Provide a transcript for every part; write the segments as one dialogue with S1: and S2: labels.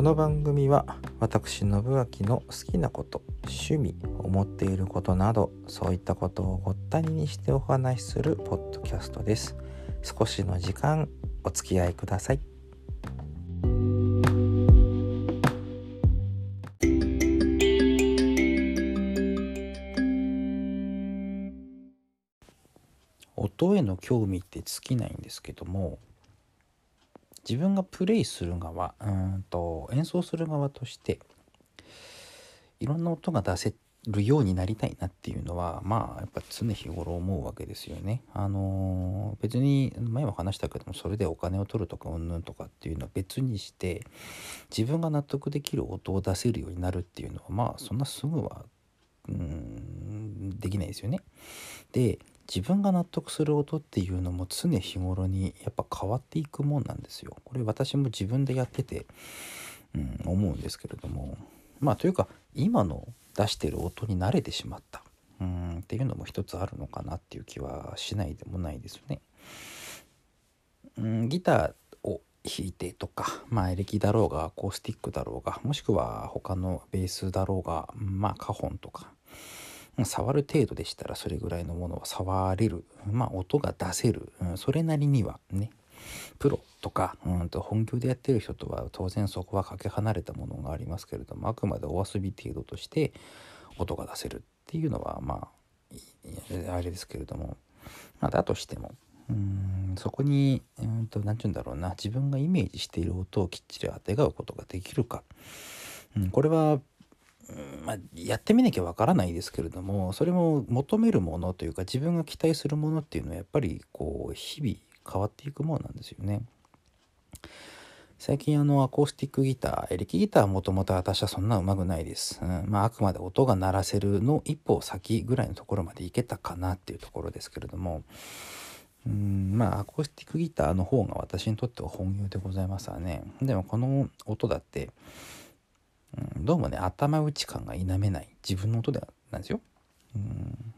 S1: この番組は私信明の好きなこと趣味思っていることなどそういったことをごったににしてお話しするポッドキャストです。少しの時間お付き合いください。音への興味って尽きないんですけども自分がプレイする側うんと演奏する側としていろんな音が出せるようになりたいなっていうのはまあやっぱ常日頃思うわけですよね。あのー、別に前も話したけどもそれでお金を取るとかうんぬんとかっていうのは別にして自分が納得できる音を出せるようになるっていうのはまあそんなすぐはうんできないですよね。で自分が納得する音っていうのも常日頃にやっぱ変わっていくもんなんですよ。これ私も自分でやってて、うん、思うんですけれどもまあというか今の出してる音に慣れてしまったうんっていうのも一つあるのかなっていう気はしないでもないですね。うん、ギターを弾いてとか、まあ、エレキだろうがアコースティックだろうがもしくは他のベースだろうがまあカホンとか触る程度でしたらそれぐらいのものは触れる、まあ、音が出せる、それなりにはね。プロとか、うんと本業でやってる人とは当然そこはかけ離れたものがありますけれどもあくまでお遊び程度として音が出せるっていうのはまああれですけれども、まあ、だとしてもうんそこに何て言うんだろうな。自分がイメージしている音をきっちりあてがうことができるか、うん、これはまあ、やってみなきゃわからないですけれどもそれも求めるものというか自分が期待するものっていうのはやっぱりこう日々変わっていくものなんですよね。最近あのアコースティックギターエレキギターはもともと私はそんな上手くないです、うん。まあ、あくまで音が鳴らせるの一歩先ぐらいのところまでいけたかなっていうところですけれども。うん。まあアコースティックギターの方が私にとっては本業でございますわね。でもこの音だってうん、どうもね頭打ち感が否めない自分の音でなんですよ。うん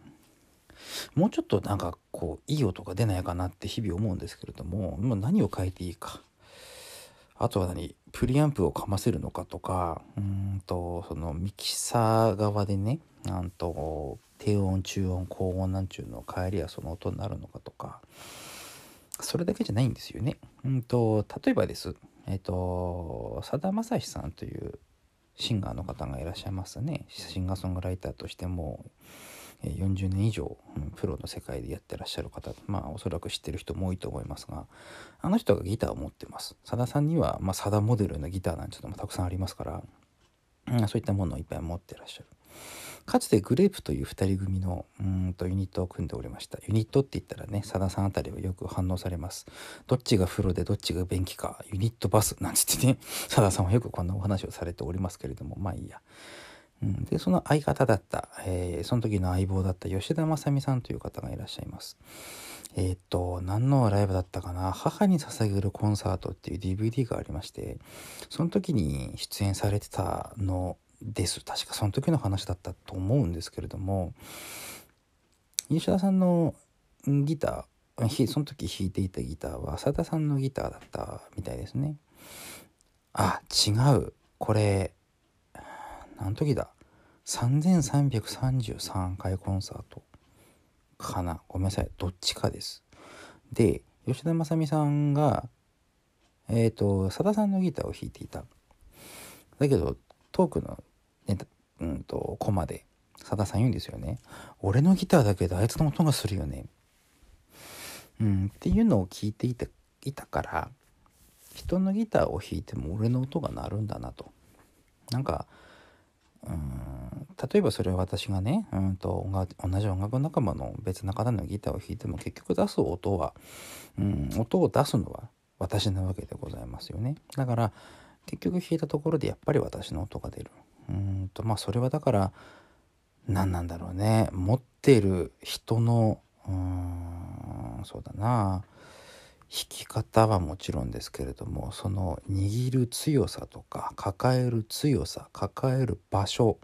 S1: もうちょっとなんかこういい音が出ないかなって日々思うんですけれどももう何を変えていいかあとは何プリアンプをかませるのかとかうんとそのミキサー側でねなんと低音中音高音なんちゅうの帰りはその音になるのかとかそれだけじゃないんですよね。うんと例えばですえっ、とさだまさしさんというシンガーの方がいらっしゃいますね。シンガーソングライターとしても40年以上、プロの世界でやってらっしゃる方まあおそらく知ってる人も多いと思いますがあの人がギターを持ってます。さださんには、まあ、さだモデルのギターなんていうのもたくさんありますから、うん、そういったものをいっぱい持ってらっしゃる。かつてグレープという2人組のうんとユニットを組んでおりました。ユニットって言ったらねさださんあたりはよく反応されます。どっちが風呂でどっちが便器かユニットバスなんつってね さださんはよくこんなお話をされておりますけれどもまあいいや。うん、でその相方だった、えー、その時の相棒だった吉田正美さんという方がいらっしゃいます。えー、っと何のライブだったかな「母に捧げるコンサート」っていう DVD がありましてその時に出演されてたのです。確かその時の話だったと思うんですけれども吉田さんのギターその時弾いていたギターは浅田さんのギターだったみたいですね。あ違う。これ何時だ？3333回コンサート。かな？ごめんなさい。どっちかです。で吉田正美さんがえっ、ー、とさださんのギターを弾いていた。だけどトークのね、うんと、コマで、さださん言うんですよね。俺のギターだけどあいつの音がするよね。うん、っていうのを聞いていたいたから、人のギターを弾いても俺の音が鳴るんだなと。なんか、うん例えばそれは私がねうんと同じ音楽仲間の別な方のギターを弾いても結局出す音は、うん、音を出すのは私なわけでございますよねだから結局弾いたところでやっぱり私の音が出るうんとまあそれはだから何なんだろうね。持ってる人のうんそうだな。弾き方はもちろんですけれどもその握る強さとか抱える強さ抱える場所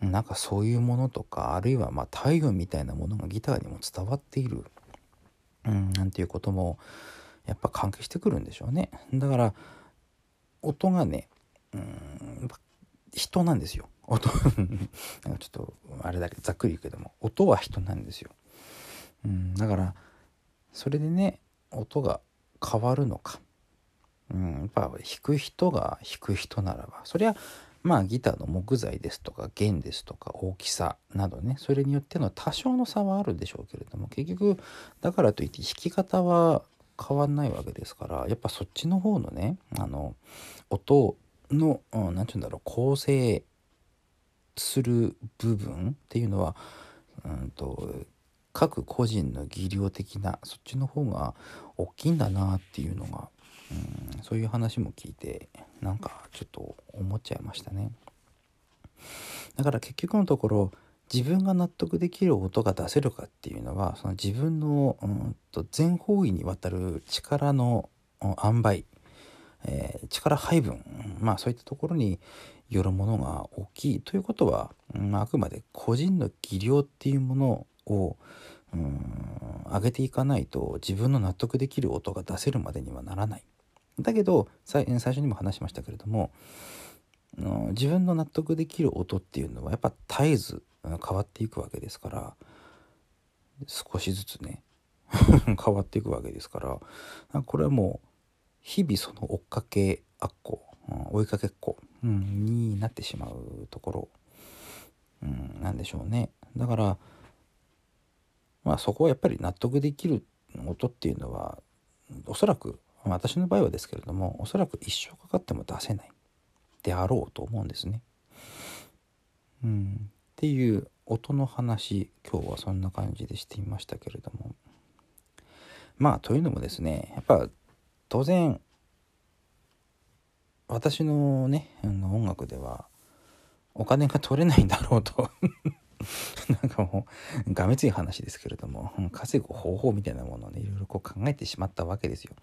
S1: なんかそういうものとかあるいはまあ体温みたいなものがギターにも伝わっている、うん、なんていうこともやっぱ関係してくるんでしょうね。だから音がねうん人なんですよ。音。なんかちょっとあれだけざっくり言うけども音は人なんですよ、うん、だからそれでね音が変わるのか、うん、やっぱ弾く人が弾く人ならばそりゃまあギターの木材ですとか弦ですとか大きさなどねそれによっての多少の差はあるでしょうけれども結局だからといって弾き方は変わんないわけですからやっぱそっちの方のねあの音の何、て言うんだろう構成する部分っていうのは、うんと、各個人の技量的なそっちの方が大きいんだなっていうのが、うん、そういう話も聞いてなんかちょっと思っちゃいましたね。だから結局のところ自分が納得できる音が出せるかっていうのはその自分の、うんと、全方位にわたる力の塩梅、えー、力配分まあそういったところによるものが大きいということは、うん、あくまで個人の技量っていうものをうん上げていかないと自分の納得できる音が出せるまでにはならない。だけど最初にも話しましたけれども自分の納得できる音っていうのはやっぱ絶えず変わっていくわけですから少しずつね 変わっていくわけですからこれはもう日々その追っかけあっこ、うん追いかけっこ、うん、になってしまうところ、うん、なんでしょうねだからまあそこはやっぱり納得できる音っていうのはおそらく私の場合はですけれどもおそらく一生かかっても出せないであろうと思うんですね。うん、っていう音の話今日はそんな感じでしてみましたけれどもまあというのもですねやっぱ当然私のね音楽ではお金が取れないんだろうと。なんかもうがめつい話ですけれども稼ぐ方法みたいなものをねいろいろこう考えてしまったわけですよ。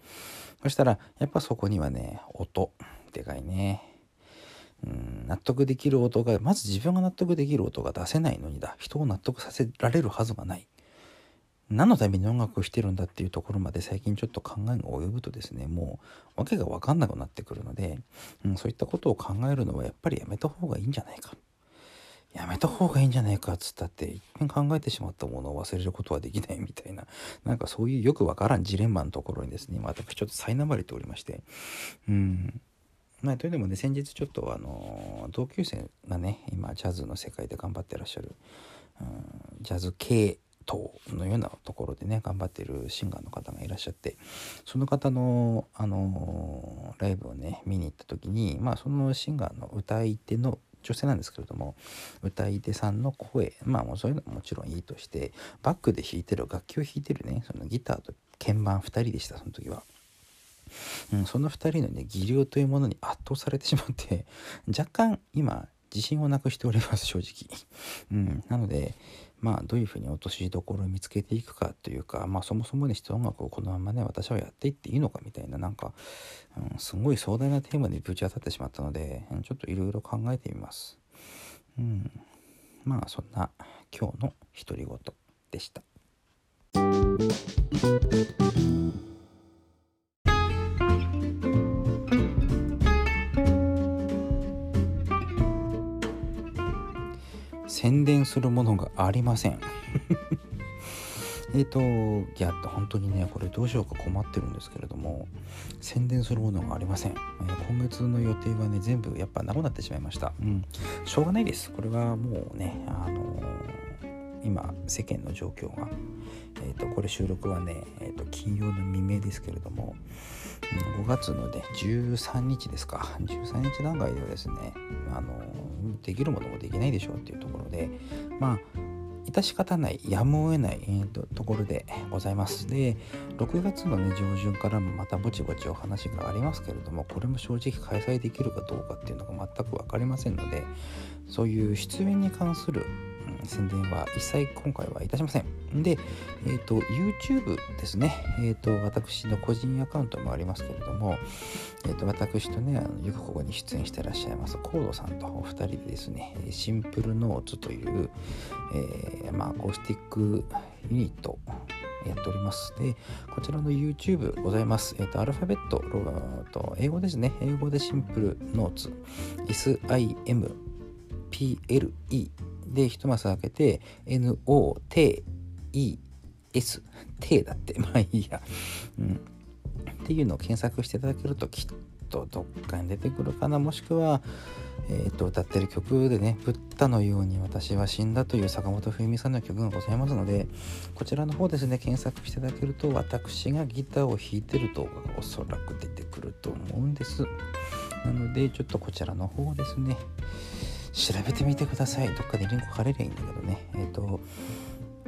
S1: そしたらやっぱそこにはね音。でかいね。うん納得できる音がまず自分が納得できる音が出せないのにだ。人を納得させられるはずがない。何のために音楽をしてるんだっていうところまで最近ちょっと考えが及ぶとですねもう訳が分かんなくなってくるので、うん、そういったことを考えるのはやっぱりやめた方がいいんじゃないか。やめた方がいいんじゃないかっつったって一遍考えてしまったものを忘れることはできないみたいななんかそういうよくわからんジレンマのところにですね私ちょっと苛まれておりまして。うん。まあ、というのもね先日ちょっとあの同級生がね今ジャズの世界で頑張ってらっしゃる、うん、ジャズ系統のようなところでね頑張ってるシンガーの方がいらっしゃってその方の、あのライブをね見に行った時に、まあ、そのシンガーの歌い手の女性なんですけれども歌い手さんの声まあもうそういうのももちろんいいとしてバックで弾いてる楽器を弾いてるねそのギターと鍵盤2人でしたその時は。うん、その2人のね技量というものに圧倒されてしまって若干今自信をなくしております正直、うん、なのでまあどういうふうに落としどころを見つけていくかというかまあそもそもね音楽をこのままね私はやっていっていいのかみたいななんか、うん、すごい壮大なテーマにぶち当たってしまったのでちょっといろいろ考えてみます。うん。まあそんな今日の独り言でした。宣伝するものがありません。えっといや本当にねこれどうしようか困ってるんですけれども宣伝するものがありません、え、今月の予定はね全部やっぱなくなってしまいました。うん。しょうがないです。これはもうねあのー、今世間の状況が。えーと、これ収録はね、えーと、金曜の未明ですけれども、5月のね13日ですか。13日段階ではですねあのできるものもできないでしょうっていうところでまあ致し方ないやむを得ない、えーと、ところでございます。で6月のね上旬からもまたぼちぼちお話がありますけれどもこれも正直開催できるかどうかっていうのが全く分かりませんのでそういう出演に関する宣伝は一切今回はいたしません。で、えっ、ー、と、YouTube ですね。えっ、ー、と、私の個人アカウントもありますけれども、えっ、ー、と、私とね、あのよくここに出演してらっしゃいます、コードさんとお二人でですね、シンプルノーツという、えまあ、アコースティックユニットやっております。で、こちらの YouTube ございます。えっ、ー、と、アルファベット、と英語ですね。英語でシンプルノーツ、SIMPLE で一マス開けて NOTES、T だって、まあいいや。うん。っていうのを検索していただけるときっとどっかに出てくるかな。もしくは、えー、と歌ってる曲でね「ブッダのように私は死んだ」という坂本冬美さんの曲がございますのでこちらの方ですね検索していただけると私がギターを弾いてる動画がおそらく出てくると思うんですなのでちょっとこちらの方ですね調べてみてください。どっかでリンク貼れりゃいいんだけどね。えっ、ー、と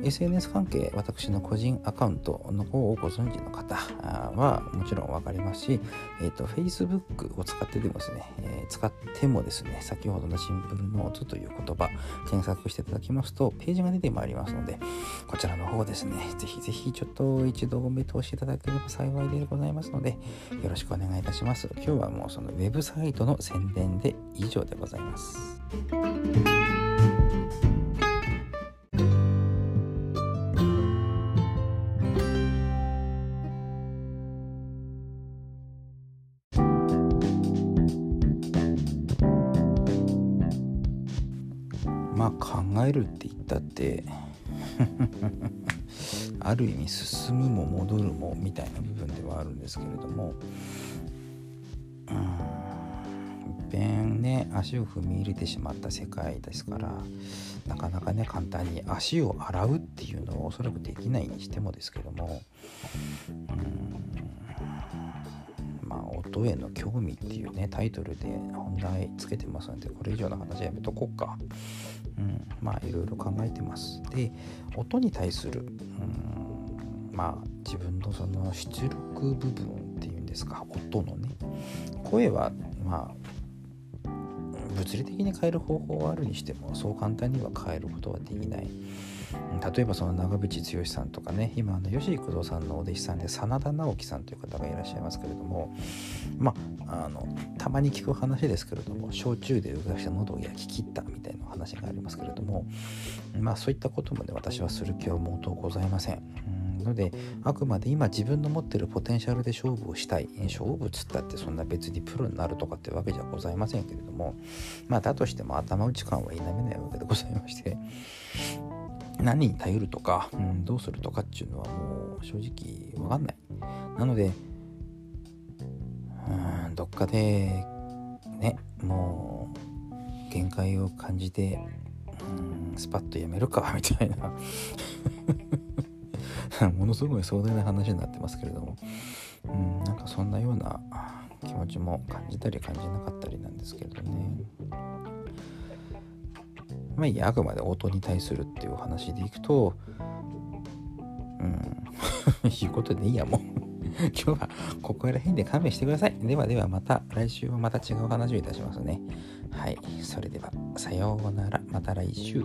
S1: SNS 関係、私の個人アカウントの方をご存知の方はもちろん分かりますし、えーと、Facebook を使ってでもですね、えー、使ってもですね、先ほどのシンプルノーツという言葉、検索していただきますと、ページが出てまいりますので、こちらの方ですね、ぜひぜひちょっと一度お目通しいただければ幸いでございますので、よろしくお願いいたします。今日はもうそのウェブサイトの宣伝で以上でございます。まあ考えるって言ったって ある意味進むも戻るもみたいな部分ではあるんですけれどもうんいっぺんね足を踏み入れてしまった世界ですからなかなかね簡単に足を洗うっていうのはおそらくできないにしてもですけども音への興味っていうねタイトルで本題つけてますのでこれ以上の話はやめとこうか。うん、まあいろいろ考えてます。で音に対する、うん、まあ自分のその出力部分っていうんですか音のね声はまあ物理的に変える方法はあるにしてもそう簡単には変えることはできない。例えばその長渕剛さんとかね今あの吉幾三さんのお弟子さんで真田直樹さんという方がいらっしゃいますけれどもまああのたまに聞く話ですけれども焼酎でうがした喉を焼き切ったみたいな話がありますけれどもまあそういったことまで私はする気は毛頭ございません。のであくまで今自分の持ってるポテンシャルで勝負をしたい勝負っつったってそんな別にプロになるとかってわけじゃございませんけれどもまあだとしても頭打ち感は否めないわけでございまして何に頼るとか、うん、どうするとかっていうのはもう正直わかんない。なので、うん、どっかでね、もう限界を感じて、うん、スパッとやめるか みたいな ものすごい壮大な話になってますけれども、うん、なんかそんなような気持ちも感じたり感じなかったりなんですけどね。まあいや、あくまで音に対するっていう話でいくと、うん、いうことでいいや、もう 今日はここら辺で勘弁してください。ではではまた来週はまた違う話をいたしますね。はい。それでは、さようなら。また来週。